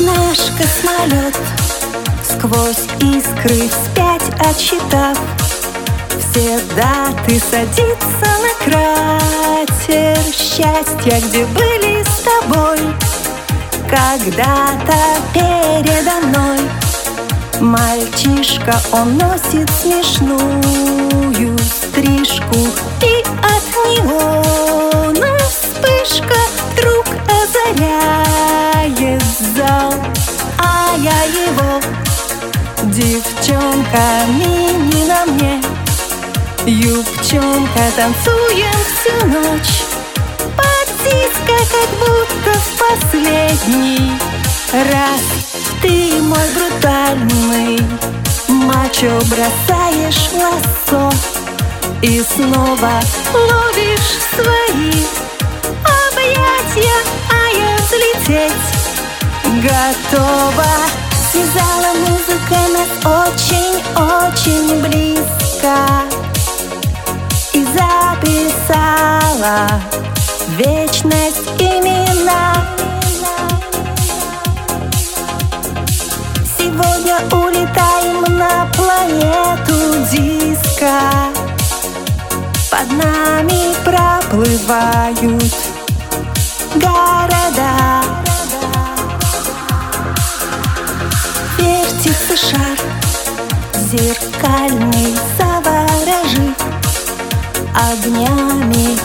наш космолет Сквозь искры вспять отсчитав. Все даты садится на кратер. Счастья, где были с тобой Когда-то передо мной. Мальчишка, он носит смешную стрижку И от него Юбчонка, танцуем всю ночь. Потиска, как будто в последний раз. Ты мой брутальный Мачо бросаешь лассо И снова ловишь свои Объятия, а я взлететь готова. Связала музыка нас очень-очень близко записала вечность имена. Сегодня улетаем на планету диска. Под нами проплывают города. Вертится шар зеркальный заворожив Огнями,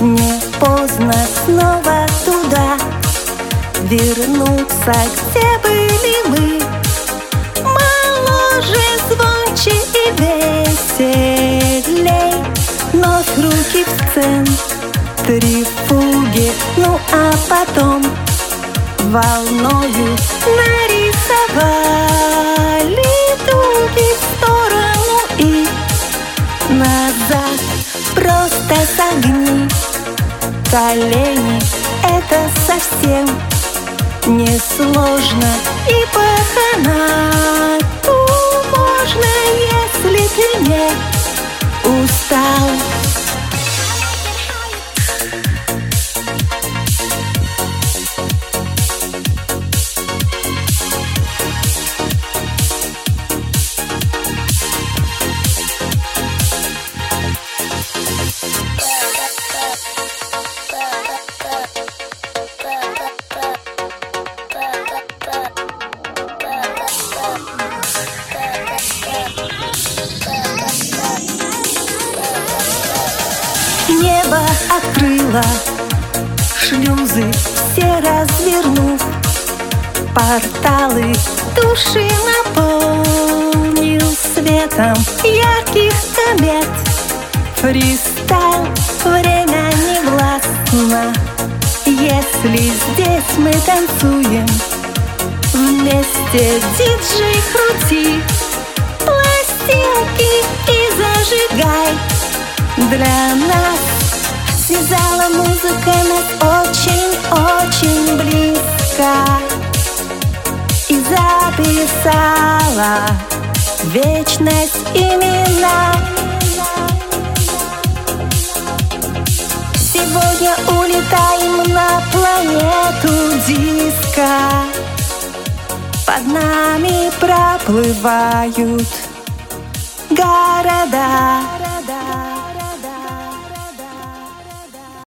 Не поздно снова туда. Вернуться, где были мы. Моложе, звонче и веселей. Вновь руки в центре фуги. Ну а потом волною нарисовали дуги в сторону и назад. Просто согни колени Это совсем не сложно И по канату можно, если ты не устал Небо открыло шлюзы, все развернув Порталы души наполнил светом ярких комет. Фристайл, время не властно Если здесь мы танцуем. Вместе диджей крути Пластинки и зажигай. Для нас Связала музыка нас очень-очень близко. И записала вечность имена. Сегодня улетаем на планету диска. Под нами проплывают города